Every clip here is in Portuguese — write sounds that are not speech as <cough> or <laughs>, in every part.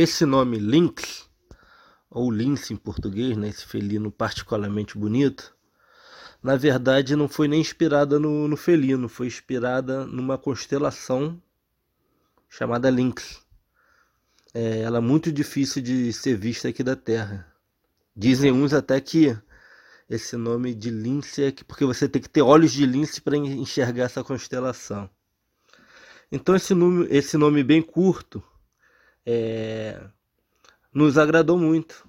Esse nome Lynx, ou Lince em português, né, esse felino particularmente bonito, na verdade não foi nem inspirada no, no felino, foi inspirada numa constelação chamada Lynx. É, ela é muito difícil de ser vista aqui da Terra. Dizem uns até que esse nome de lince é porque você tem que ter olhos de lince para enxergar essa constelação. Então esse nome, esse nome bem curto é, nos agradou muito.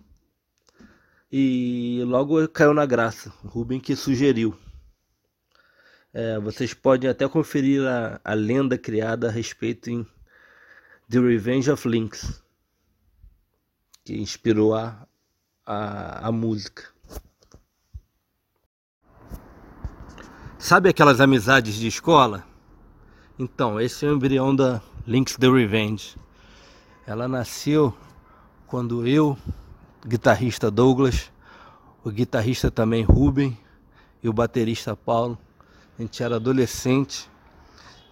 E logo caiu na graça, o Rubem que sugeriu. É, vocês podem até conferir a, a lenda criada a respeito em The Revenge of Lynx, que inspirou a, a, a música. Sabe aquelas amizades de escola? Então, esse é o embrião da Lynx The Revenge. Ela nasceu quando eu, guitarrista Douglas, o guitarrista também Ruben e o baterista Paulo, a gente era adolescente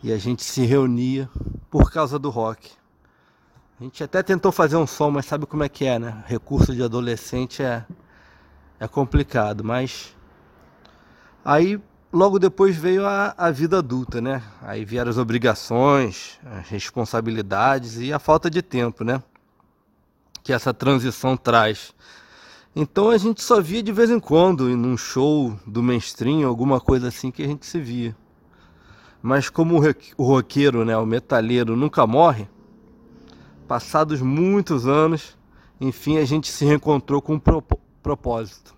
e a gente se reunia por causa do rock. A gente até tentou fazer um som, mas sabe como é que é, né? Recurso de adolescente é, é complicado, mas aí logo depois veio a, a vida adulta, né? Aí vieram as obrigações, as responsabilidades e a falta de tempo, né? Que essa transição traz. Então a gente só via de vez em quando, num show do mainstream, alguma coisa assim que a gente se via. Mas como o roqueiro, né, o metalheiro nunca morre, passados muitos anos, enfim, a gente se reencontrou com um propósito.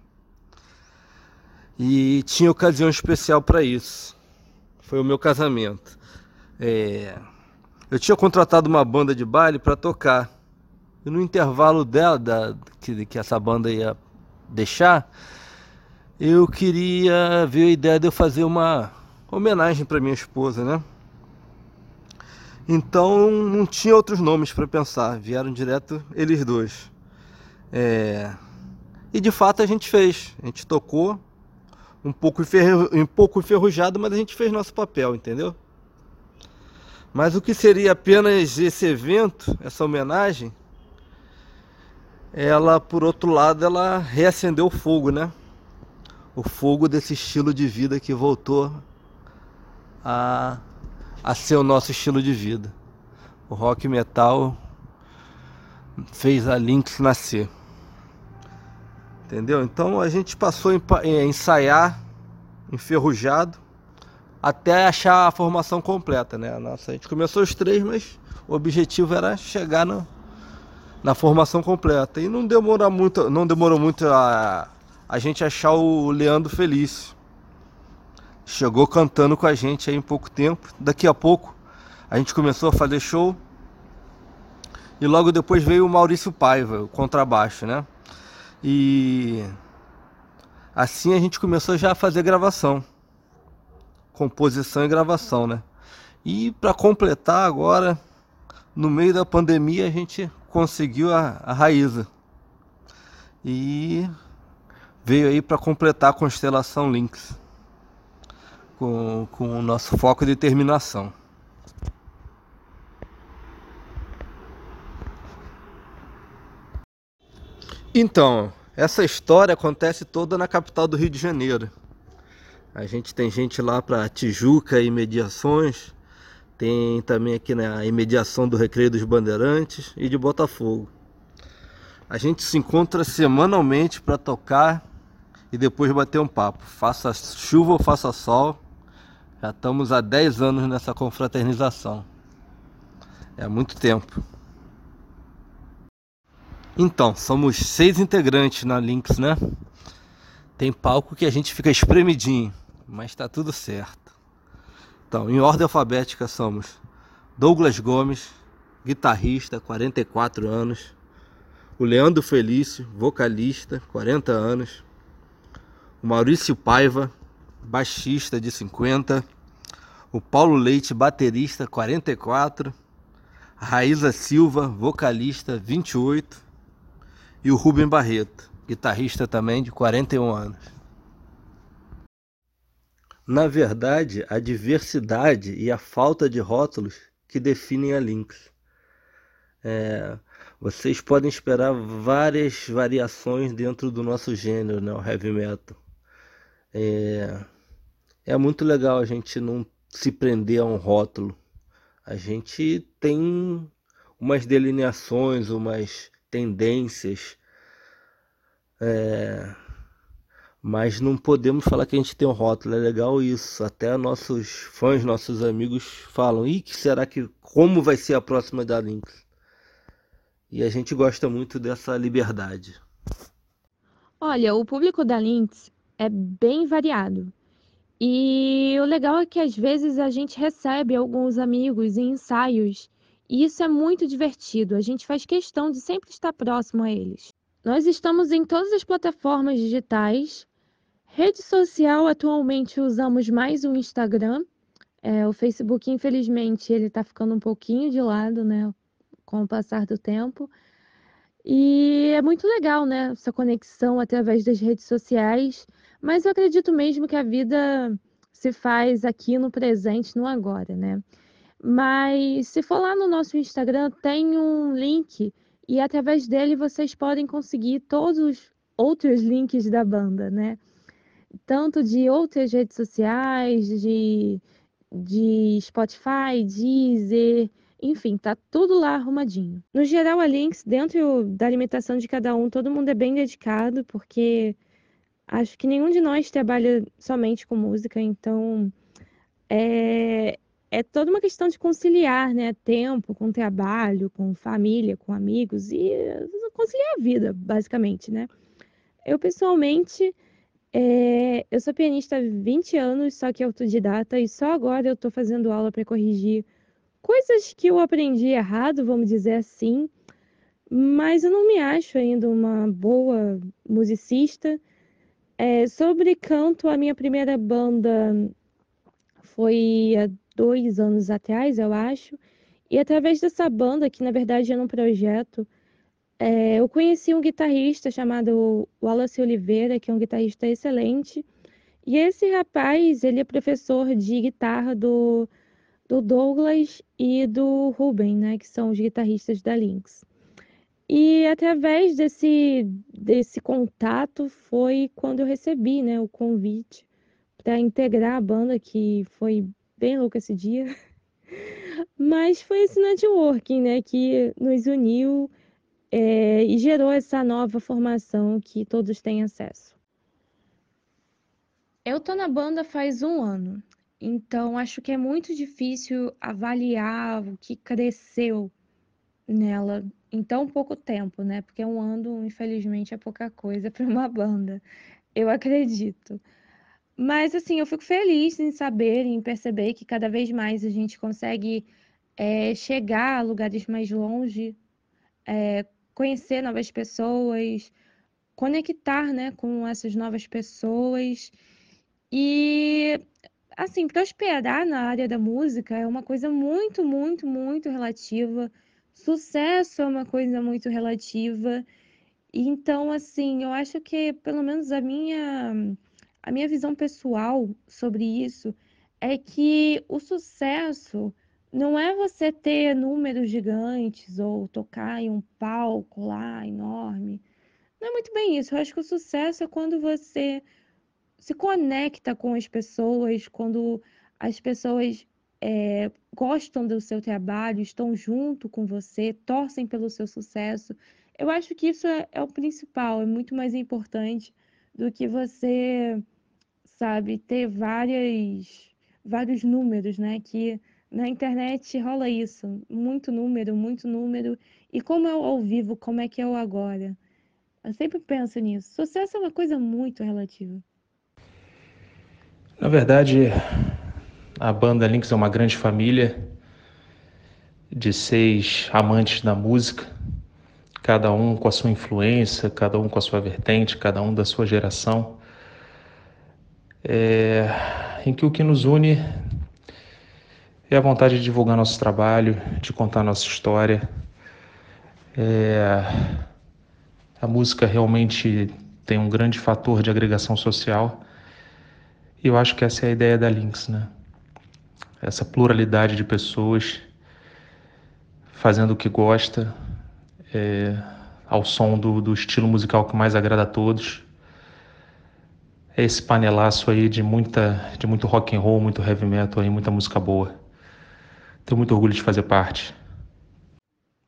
E tinha ocasião especial para isso. Foi o meu casamento. É... Eu tinha contratado uma banda de baile para tocar. E no intervalo dela, da, que, que essa banda ia deixar, eu queria ver a ideia de eu fazer uma homenagem para minha esposa, né? Então não tinha outros nomes para pensar, vieram direto eles dois. É... E de fato a gente fez, a gente tocou, um pouco, um pouco enferrujado, mas a gente fez nosso papel, entendeu? Mas o que seria apenas esse evento, essa homenagem, ela, por outro lado, ela reacendeu o fogo, né? O fogo desse estilo de vida que voltou a, a ser o nosso estilo de vida. O rock metal fez a Lynx nascer. Entendeu? Então a gente passou a ensaiar enferrujado até achar a formação completa, né? Nossa, a gente começou os três, mas o objetivo era chegar no, na formação completa. E não demorou muito, não demorou muito a, a gente achar o Leandro Felício. Chegou cantando com a gente aí em pouco tempo. Daqui a pouco a gente começou a fazer show. E logo depois veio o Maurício Paiva, o contrabaixo, né? E assim a gente começou já a fazer gravação, composição e gravação, né? E para completar agora, no meio da pandemia a gente conseguiu a, a Raíza. E veio aí para completar a constelação Lynx com, com o nosso foco e determinação. Então, essa história acontece toda na capital do Rio de Janeiro. A gente tem gente lá para Tijuca e Mediações, tem também aqui na imediação do Recreio dos Bandeirantes e de Botafogo. A gente se encontra semanalmente para tocar e depois bater um papo. Faça chuva ou faça sol, já estamos há 10 anos nessa confraternização. É muito tempo. Então, somos seis integrantes na Lynx, né? Tem palco que a gente fica espremidinho, mas tá tudo certo. Então, em ordem alfabética somos Douglas Gomes, guitarrista, 44 anos. O Leandro Felício, vocalista, 40 anos. O Maurício Paiva, baixista de 50. O Paulo Leite, baterista, 44. A Raíza Silva, vocalista, 28 e o Rubem Barreto, guitarrista também de 41 anos. Na verdade, a diversidade e a falta de rótulos que definem a Lynx. É, vocês podem esperar várias variações dentro do nosso gênero, né, o heavy metal. É, é muito legal a gente não se prender a um rótulo. A gente tem umas delineações, umas tendências, é, mas não podemos falar que a gente tem um rótulo. É legal isso. Até nossos fãs, nossos amigos falam: "E que será que como vai ser a próxima da Lynx?" E a gente gosta muito dessa liberdade. Olha, o público da Lynx é bem variado. E o legal é que às vezes a gente recebe alguns amigos em ensaios, e isso é muito divertido. A gente faz questão de sempre estar próximo a eles. Nós estamos em todas as plataformas digitais. Rede social, atualmente usamos mais o Instagram. É, o Facebook, infelizmente, ele está ficando um pouquinho de lado, né? com o passar do tempo. E é muito legal, né? Essa conexão através das redes sociais. Mas eu acredito mesmo que a vida se faz aqui no presente, no agora, né? Mas se for lá no nosso Instagram, tem um link e através dele vocês podem conseguir todos os outros links da banda, né? Tanto de outras redes sociais, de, de Spotify, Deezer, enfim, tá tudo lá arrumadinho. No geral, a Lynx, dentro da alimentação de cada um, todo mundo é bem dedicado, porque acho que nenhum de nós trabalha somente com música, então é, é toda uma questão de conciliar, né? Tempo com trabalho, com família, com amigos e conciliar a vida, basicamente, né? Eu, pessoalmente, é, eu sou pianista há 20 anos, só que autodidata, e só agora eu tô fazendo aula para corrigir coisas que eu aprendi errado, vamos dizer assim, mas eu não me acho ainda uma boa musicista. É, sobre canto, a minha primeira banda foi há dois anos atrás, eu acho, e através dessa banda, que na verdade era um projeto, é, eu conheci um guitarrista chamado Wallace Oliveira, que é um guitarrista excelente. E esse rapaz, ele é professor de guitarra do do Douglas e do Ruben, né, que são os guitarristas da Lynx. E através desse, desse contato foi quando eu recebi né, o convite para integrar a banda, que foi bem louco esse dia. Mas foi esse networking né, que nos uniu é, e gerou essa nova formação que todos têm acesso. Eu tô na banda faz um ano então, acho que é muito difícil avaliar o que cresceu nela em tão pouco tempo, né? Porque um ano, infelizmente, é pouca coisa <laughs> para uma banda, eu acredito. Mas, assim, eu fico feliz em saber, em perceber que cada vez mais a gente consegue é, chegar a lugares mais longe, é, conhecer novas pessoas, conectar, né, com essas novas pessoas. E assim, prosperar na área da música é uma coisa muito, muito, muito relativa. Sucesso é uma coisa muito relativa. Então, assim, eu acho que pelo menos a minha a minha visão pessoal sobre isso é que o sucesso não é você ter números gigantes ou tocar em um palco lá enorme. Não é muito bem isso. Eu acho que o sucesso é quando você se conecta com as pessoas, quando as pessoas é, gostam do seu trabalho, estão junto com você, torcem pelo seu sucesso. Eu acho que isso é, é o principal, é muito mais importante do que você, sabe, ter várias, vários números, né? Que na internet rola isso, muito número, muito número. E como é o ao vivo, como é que é o agora? Eu sempre penso nisso. Sucesso é uma coisa muito relativa. Na verdade, a banda Lynx é uma grande família de seis amantes da música, cada um com a sua influência, cada um com a sua vertente, cada um da sua geração, é, em que o que nos une é a vontade de divulgar nosso trabalho, de contar nossa história. É, a música realmente tem um grande fator de agregação social e eu acho que essa é a ideia da Lynx, né? Essa pluralidade de pessoas fazendo o que gosta, é, ao som do, do estilo musical que mais agrada a todos. É esse panelaço aí de muita, de muito rock and roll, muito heavy metal aí, muita música boa. Tenho muito orgulho de fazer parte.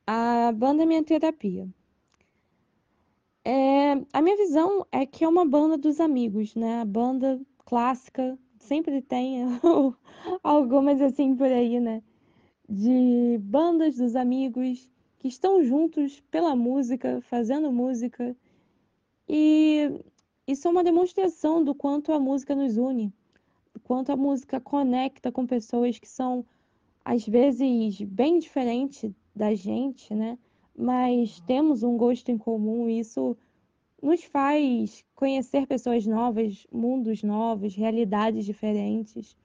A banda é minha terapia. É, a minha visão é que é uma banda dos amigos, né? A banda clássica sempre tem <laughs> algumas assim por aí, né? De bandas dos amigos que estão juntos pela música, fazendo música. E isso é uma demonstração do quanto a música nos une, do quanto a música conecta com pessoas que são às vezes bem diferentes da gente, né? Mas temos um gosto em comum e isso nos faz conhecer pessoas novas, mundos novos, realidades diferentes.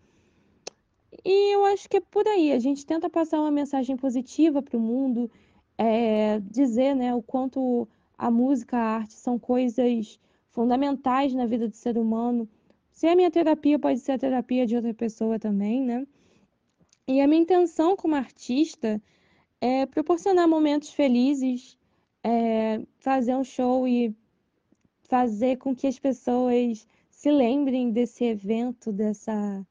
E eu acho que é por aí. A gente tenta passar uma mensagem positiva para o mundo, é, dizer né, o quanto a música, a arte são coisas fundamentais na vida do ser humano. Se a minha terapia, pode ser a terapia de outra pessoa também, né? E a minha intenção como artista é proporcionar momentos felizes, é, fazer um show e fazer com que as pessoas se lembrem desse evento, dessa,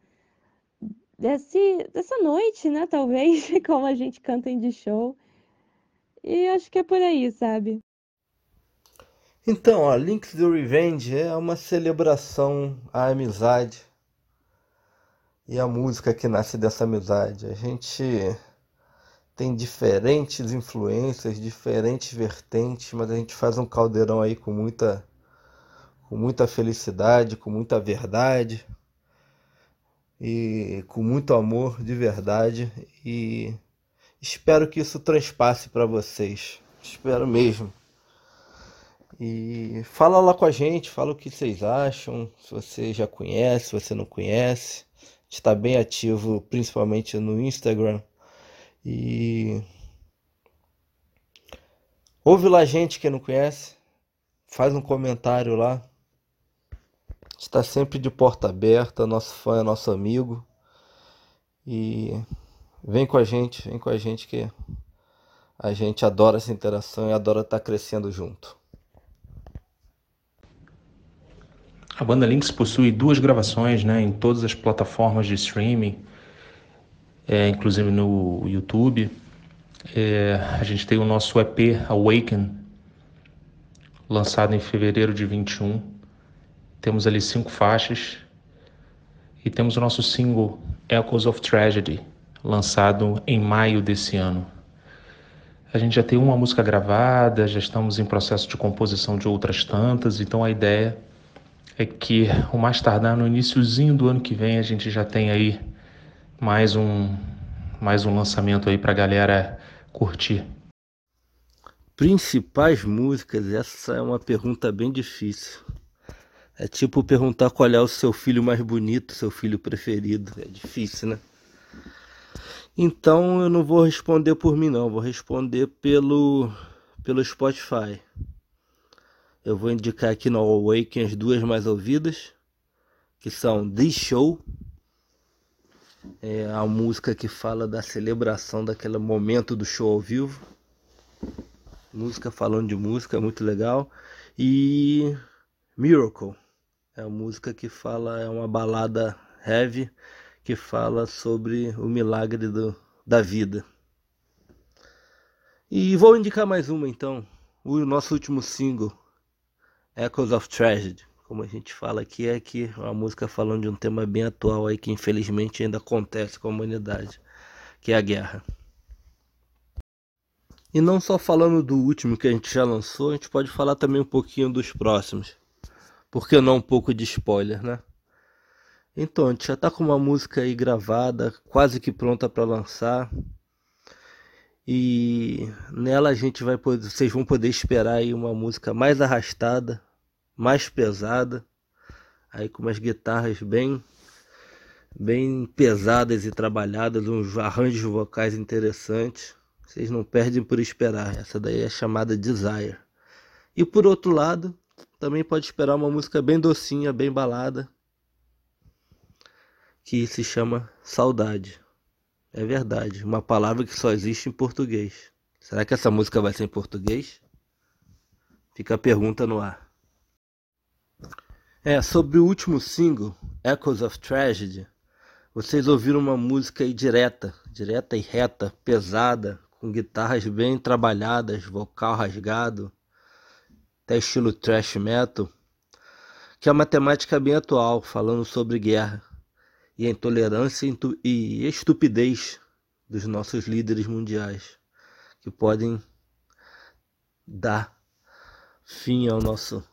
desse, dessa noite, né? Talvez, <laughs> como a gente canta em de show. E acho que é por aí, sabe? Então, ó, Links do Revenge é uma celebração à amizade e a música que nasce dessa amizade. A gente tem diferentes influências, diferentes vertentes, mas a gente faz um caldeirão aí com muita com muita felicidade, com muita verdade e com muito amor de verdade e espero que isso transpasse para vocês. Espero mesmo. E fala lá com a gente, fala o que vocês acham, se você já conhece, se você não conhece. Está bem ativo, principalmente no Instagram. E ouve lá gente que não conhece, faz um comentário lá está sempre de porta aberta, nosso fã é nosso amigo. E vem com a gente, vem com a gente que a gente adora essa interação e adora estar crescendo junto. A banda Lynx possui duas gravações né, em todas as plataformas de streaming, é, inclusive no YouTube. É, a gente tem o nosso EP Awaken, lançado em fevereiro de 21 temos ali cinco faixas e temos o nosso single Echoes of Tragedy, lançado em maio desse ano. A gente já tem uma música gravada, já estamos em processo de composição de outras tantas, então a ideia é que o mais tardar no iníciozinho do ano que vem a gente já tem aí mais um mais um lançamento aí para a galera curtir. Principais músicas, essa é uma pergunta bem difícil. É tipo perguntar qual é o seu filho mais bonito, seu filho preferido. É difícil, né? Então eu não vou responder por mim não, vou responder pelo pelo Spotify. Eu vou indicar aqui no Awaken as duas mais ouvidas, que são The Show, é a música que fala da celebração daquele momento do show ao vivo. Música falando de música, muito legal. E Miracle é uma música que fala, é uma balada heavy que fala sobre o milagre do, da vida. E vou indicar mais uma então, o nosso último single, Echoes of Tragedy. Como a gente fala aqui, é que é uma música falando de um tema bem atual aí que infelizmente ainda acontece com a humanidade, que é a guerra. E não só falando do último que a gente já lançou, a gente pode falar também um pouquinho dos próximos por que não um pouco de spoiler, né? Então, a gente já tá com uma música aí gravada, quase que pronta para lançar. E nela a gente vai poder, vocês vão poder esperar aí uma música mais arrastada, mais pesada, aí com umas guitarras bem bem pesadas e trabalhadas, uns arranjos vocais interessantes. Vocês não perdem por esperar. Essa daí é chamada Desire. E por outro lado, também pode esperar uma música bem docinha, bem balada, que se chama Saudade. É verdade, uma palavra que só existe em português. Será que essa música vai ser em português? Fica a pergunta no ar. É, sobre o último single, Echoes of Tragedy, vocês ouviram uma música aí direta, direta e reta, pesada, com guitarras bem trabalhadas, vocal rasgado, até estilo thrash metal, que é uma temática bem atual, falando sobre guerra e a intolerância e estupidez dos nossos líderes mundiais, que podem dar fim ao nosso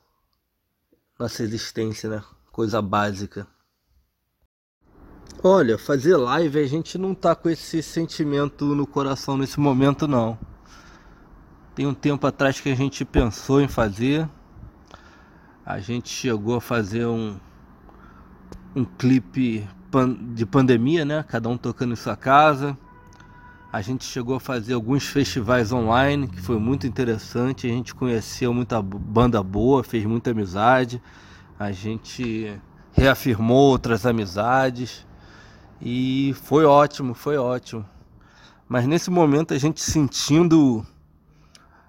nossa existência, né? Coisa básica. Olha, fazer live a gente não tá com esse sentimento no coração nesse momento não. Tem um tempo atrás que a gente pensou em fazer. A gente chegou a fazer um um clipe de pandemia, né? Cada um tocando em sua casa. A gente chegou a fazer alguns festivais online, que foi muito interessante. A gente conheceu muita banda boa, fez muita amizade. A gente reafirmou outras amizades. E foi ótimo, foi ótimo. Mas nesse momento a gente sentindo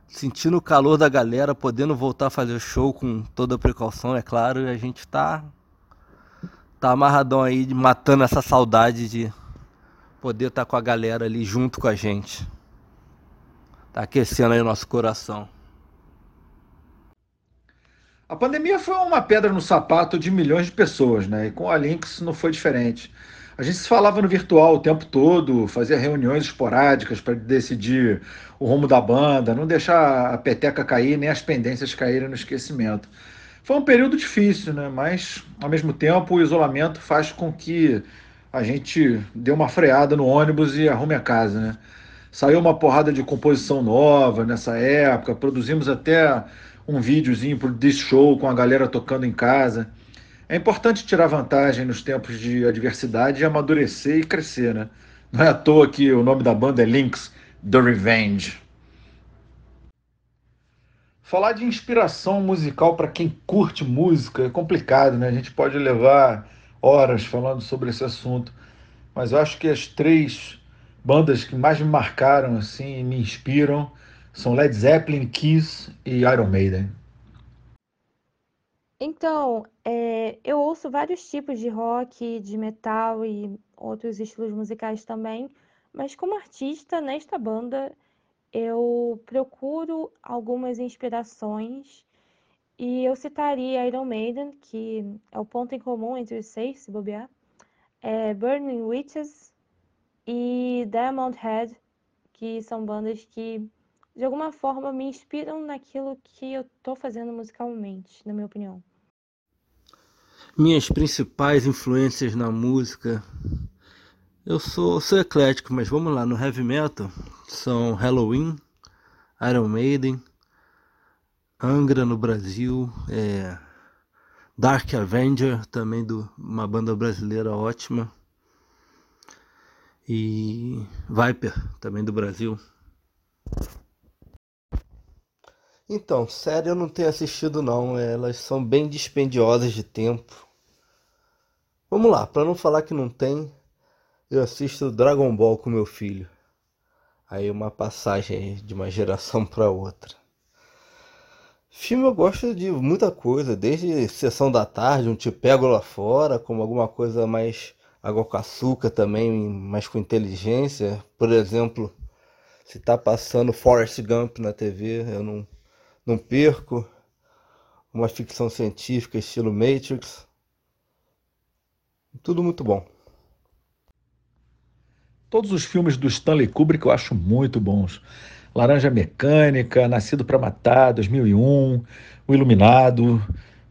sentindo o calor da galera, podendo voltar a fazer show com toda a precaução, é claro, e a gente tá tá amarradão aí matando essa saudade de poder estar tá com a galera ali junto com a gente. Tá aquecendo aí o nosso coração. A pandemia foi uma pedra no sapato de milhões de pessoas, né? E com a Lynx não foi diferente. A gente se falava no virtual o tempo todo, fazia reuniões esporádicas para decidir o rumo da banda, não deixar a peteca cair nem as pendências caírem no esquecimento. Foi um período difícil, né? Mas ao mesmo tempo o isolamento faz com que a gente deu uma freada no ônibus e arrume a casa, né? Saiu uma porrada de composição nova nessa época, produzimos até um videozinho pro This Show com a galera tocando em casa. É importante tirar vantagem nos tempos de adversidade e amadurecer e crescer, né? Não é à toa que o nome da banda é Lynx The Revenge. Falar de inspiração musical para quem curte música é complicado, né? A gente pode levar horas falando sobre esse assunto, mas eu acho que as três bandas que mais me marcaram assim e me inspiram são Led Zeppelin, Kiss e Iron Maiden. Então, é, eu ouço vários tipos de rock, de metal e outros estilos musicais também, mas como artista nesta banda eu procuro algumas inspirações e eu citaria Iron Maiden, que é o ponto em comum entre os seis, se bobear, é Burning Witches e Diamond Head, que são bandas que de alguma forma me inspiram naquilo que eu estou fazendo musicalmente, na minha opinião. Minhas principais influências na música. Eu sou, sou eclético, mas vamos lá, no heavy metal são Halloween, Iron Maiden, Angra no Brasil, é, Dark Avenger, também do uma banda brasileira ótima. E Viper, também do Brasil. Então, série eu não tenho assistido não, elas são bem dispendiosas de tempo. Vamos lá, para não falar que não tem, eu assisto Dragon Ball com meu filho. Aí uma passagem de uma geração <laughs> para outra. Filme eu gosto de muita coisa, desde Sessão da Tarde, um Te Pego Lá Fora, como alguma coisa mais água com açúcar também, mais com inteligência. Por exemplo, se tá passando Forrest Gump na TV, eu não, não perco. Uma ficção científica estilo Matrix. Tudo muito bom. Todos os filmes do Stanley Kubrick eu acho muito bons. Laranja Mecânica, Nascido para Matar, 2001, O Iluminado,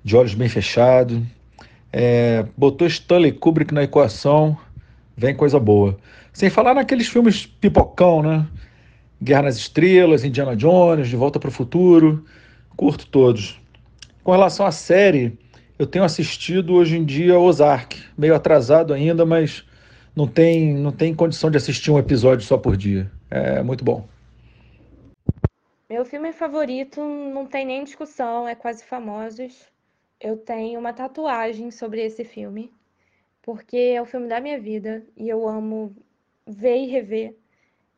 De Olhos Bem Fechados. É, botou Stanley Kubrick na equação, vem coisa boa. Sem falar naqueles filmes pipocão, né? Guerra nas Estrelas, Indiana Jones, De Volta para o Futuro. Curto todos. Com relação à série, eu tenho assistido hoje em dia Ozark, meio atrasado ainda, mas não tem, não tem condição de assistir um episódio só por dia. É muito bom. Meu filme favorito não tem nem discussão, é Quase Famosos. Eu tenho uma tatuagem sobre esse filme, porque é o filme da minha vida e eu amo ver e rever.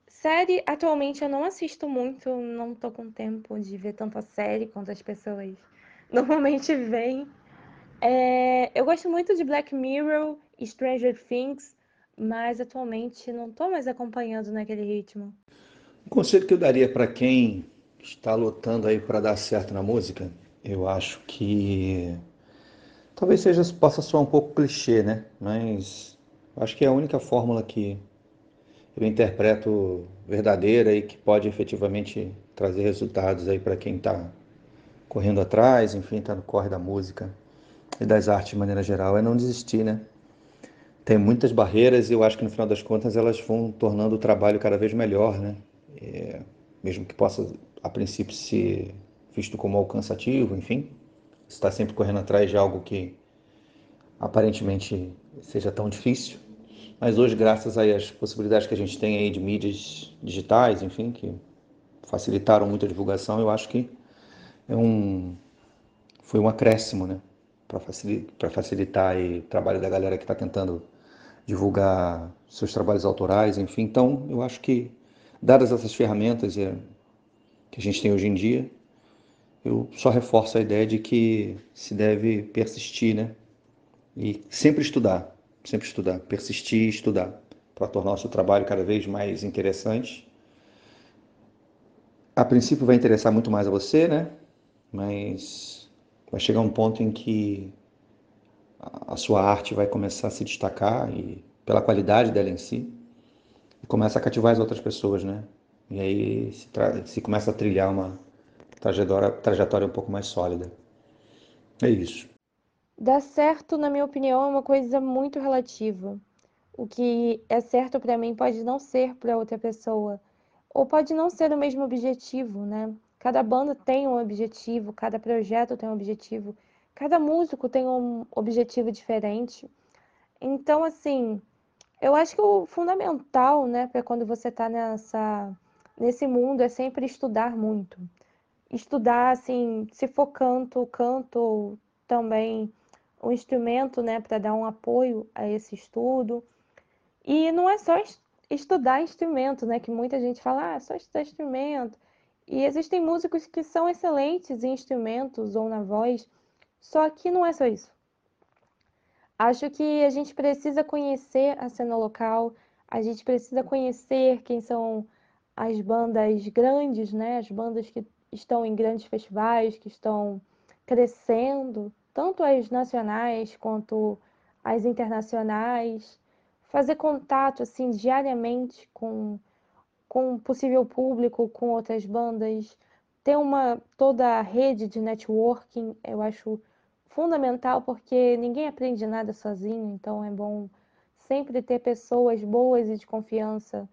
Série, atualmente eu não assisto muito, não tô com tempo de ver tanta série quanto as pessoas <laughs> normalmente veem. É, eu gosto muito de Black Mirror Stranger Things, mas atualmente não tô mais acompanhando naquele ritmo. Um conselho que eu daria para quem está lutando aí para dar certo na música, eu acho que talvez seja possa soar um pouco clichê, né? Mas acho que é a única fórmula que eu interpreto verdadeira e que pode efetivamente trazer resultados aí para quem está correndo atrás, enfim, está no corre da música e das artes de maneira geral, é não desistir, né? Tem muitas barreiras e eu acho que no final das contas elas vão tornando o trabalho cada vez melhor, né? É, mesmo que possa a princípio ser visto como alcançativo, enfim, está sempre correndo atrás de algo que aparentemente seja tão difícil. Mas hoje, graças às possibilidades que a gente tem aí de mídias digitais, enfim, que facilitaram muito a divulgação, eu acho que é um, foi um acréscimo, né? Para facilitar, facilitar o trabalho da galera que está tentando divulgar seus trabalhos autorais, enfim. Então, eu acho que, dadas essas ferramentas que a gente tem hoje em dia, eu só reforço a ideia de que se deve persistir, né? E sempre estudar, sempre estudar, persistir e estudar, para tornar o seu trabalho cada vez mais interessante. A princípio vai interessar muito mais a você, né? Mas vai chegar um ponto em que a sua arte vai começar a se destacar e pela qualidade dela em si e começa a cativar as outras pessoas, né? E aí se, se começa a trilhar uma trajetória, trajetória um pouco mais sólida. É isso. Dar certo, na minha opinião, é uma coisa muito relativa. O que é certo para mim pode não ser para outra pessoa, ou pode não ser o mesmo objetivo, né? Cada banda tem um objetivo, cada projeto tem um objetivo, cada músico tem um objetivo diferente. Então, assim, eu acho que o fundamental, né, para quando você está nessa nesse mundo é sempre estudar muito estudar, assim, se for canto, canto também um instrumento, né, para dar um apoio a esse estudo. E não é só estudar instrumento, né, que muita gente fala, ah, é só estudar instrumento. E existem músicos que são excelentes em instrumentos ou na voz, só que não é só isso. Acho que a gente precisa conhecer a cena local, a gente precisa conhecer quem são as bandas grandes, né, as bandas que estão em grandes festivais, que estão crescendo, tanto as nacionais quanto as internacionais, fazer contato assim diariamente com com possível público, com outras bandas, ter uma toda a rede de networking, eu acho fundamental porque ninguém aprende nada sozinho, então é bom sempre ter pessoas boas e de confiança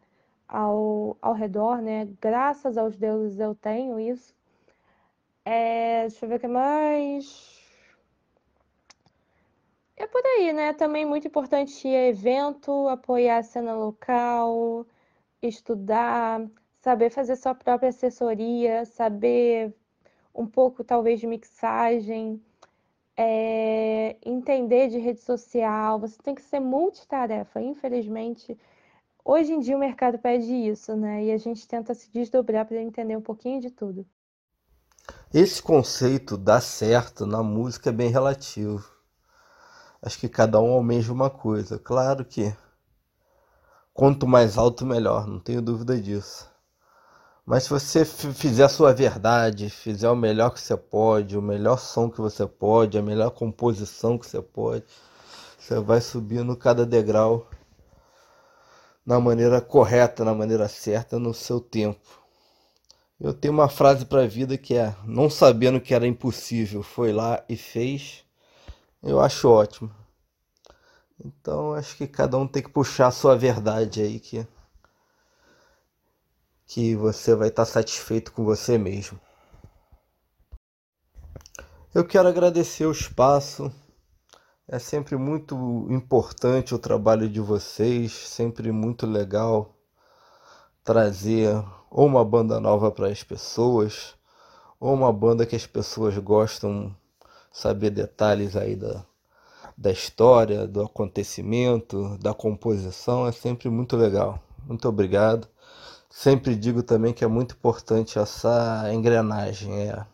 ao, ao redor, né? Graças aos deuses eu tenho isso. É, deixa eu ver o que mais. É por aí, né? Também muito importante ir a evento, apoiar a cena local, estudar, saber fazer sua própria assessoria, saber um pouco talvez de mixagem, é, entender de rede social. Você tem que ser multitarefa. Infelizmente, Hoje em dia o mercado pede isso, né? E a gente tenta se desdobrar para entender um pouquinho de tudo. Esse conceito dá certo na música é bem relativo. Acho que cada um almeja uma coisa. Claro que quanto mais alto, melhor, não tenho dúvida disso. Mas se você fizer a sua verdade, fizer o melhor que você pode, o melhor som que você pode, a melhor composição que você pode, você vai subindo cada degrau na maneira correta, na maneira certa, no seu tempo. Eu tenho uma frase para a vida que é: não sabendo que era impossível, foi lá e fez. Eu acho ótimo. Então acho que cada um tem que puxar a sua verdade aí que que você vai estar satisfeito com você mesmo. Eu quero agradecer o espaço é sempre muito importante o trabalho de vocês, sempre muito legal trazer ou uma banda nova para as pessoas, ou uma banda que as pessoas gostam, saber detalhes aí da, da história, do acontecimento, da composição, é sempre muito legal. Muito obrigado. Sempre digo também que é muito importante essa engrenagem, é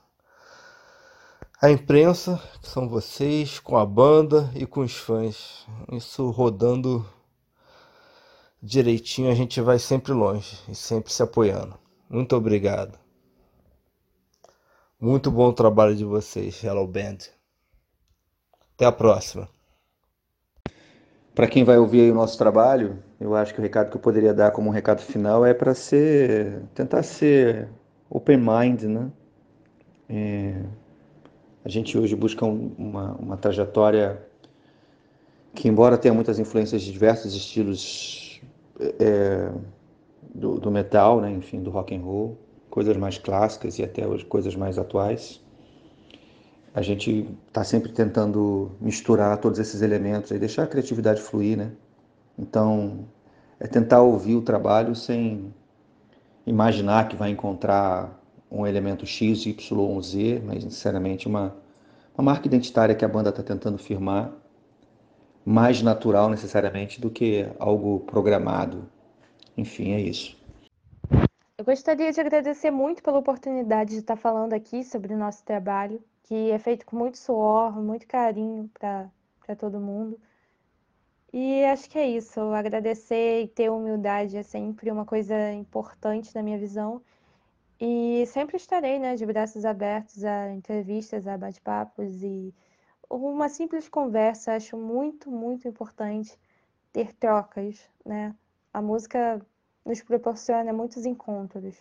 a imprensa, que são vocês, com a banda e com os fãs. Isso rodando direitinho, a gente vai sempre longe e sempre se apoiando. Muito obrigado. Muito bom trabalho de vocês, Hello Band. Até a próxima. Para quem vai ouvir o nosso trabalho, eu acho que o recado que eu poderia dar como um recado final é para ser, tentar ser open mind, né? É, a gente hoje busca um, uma, uma trajetória que, embora tenha muitas influências de diversos estilos é, do, do, metal, né, enfim, do rock and roll, coisas mais clássicas e até hoje coisas mais atuais, a gente está sempre tentando misturar todos esses elementos e deixar a criatividade fluir, né? Então, é tentar ouvir o trabalho sem imaginar que vai encontrar um elemento X, Y ou Z, mas sinceramente uma, uma marca identitária que a banda está tentando firmar, mais natural necessariamente do que algo programado. Enfim, é isso. Eu gostaria de agradecer muito pela oportunidade de estar falando aqui sobre o nosso trabalho, que é feito com muito suor, muito carinho para todo mundo. E acho que é isso. Agradecer e ter humildade é sempre uma coisa importante na minha visão. E sempre estarei, né, de braços abertos a entrevistas, a bate-papos e uma simples conversa. Acho muito, muito importante ter trocas, né? A música nos proporciona muitos encontros.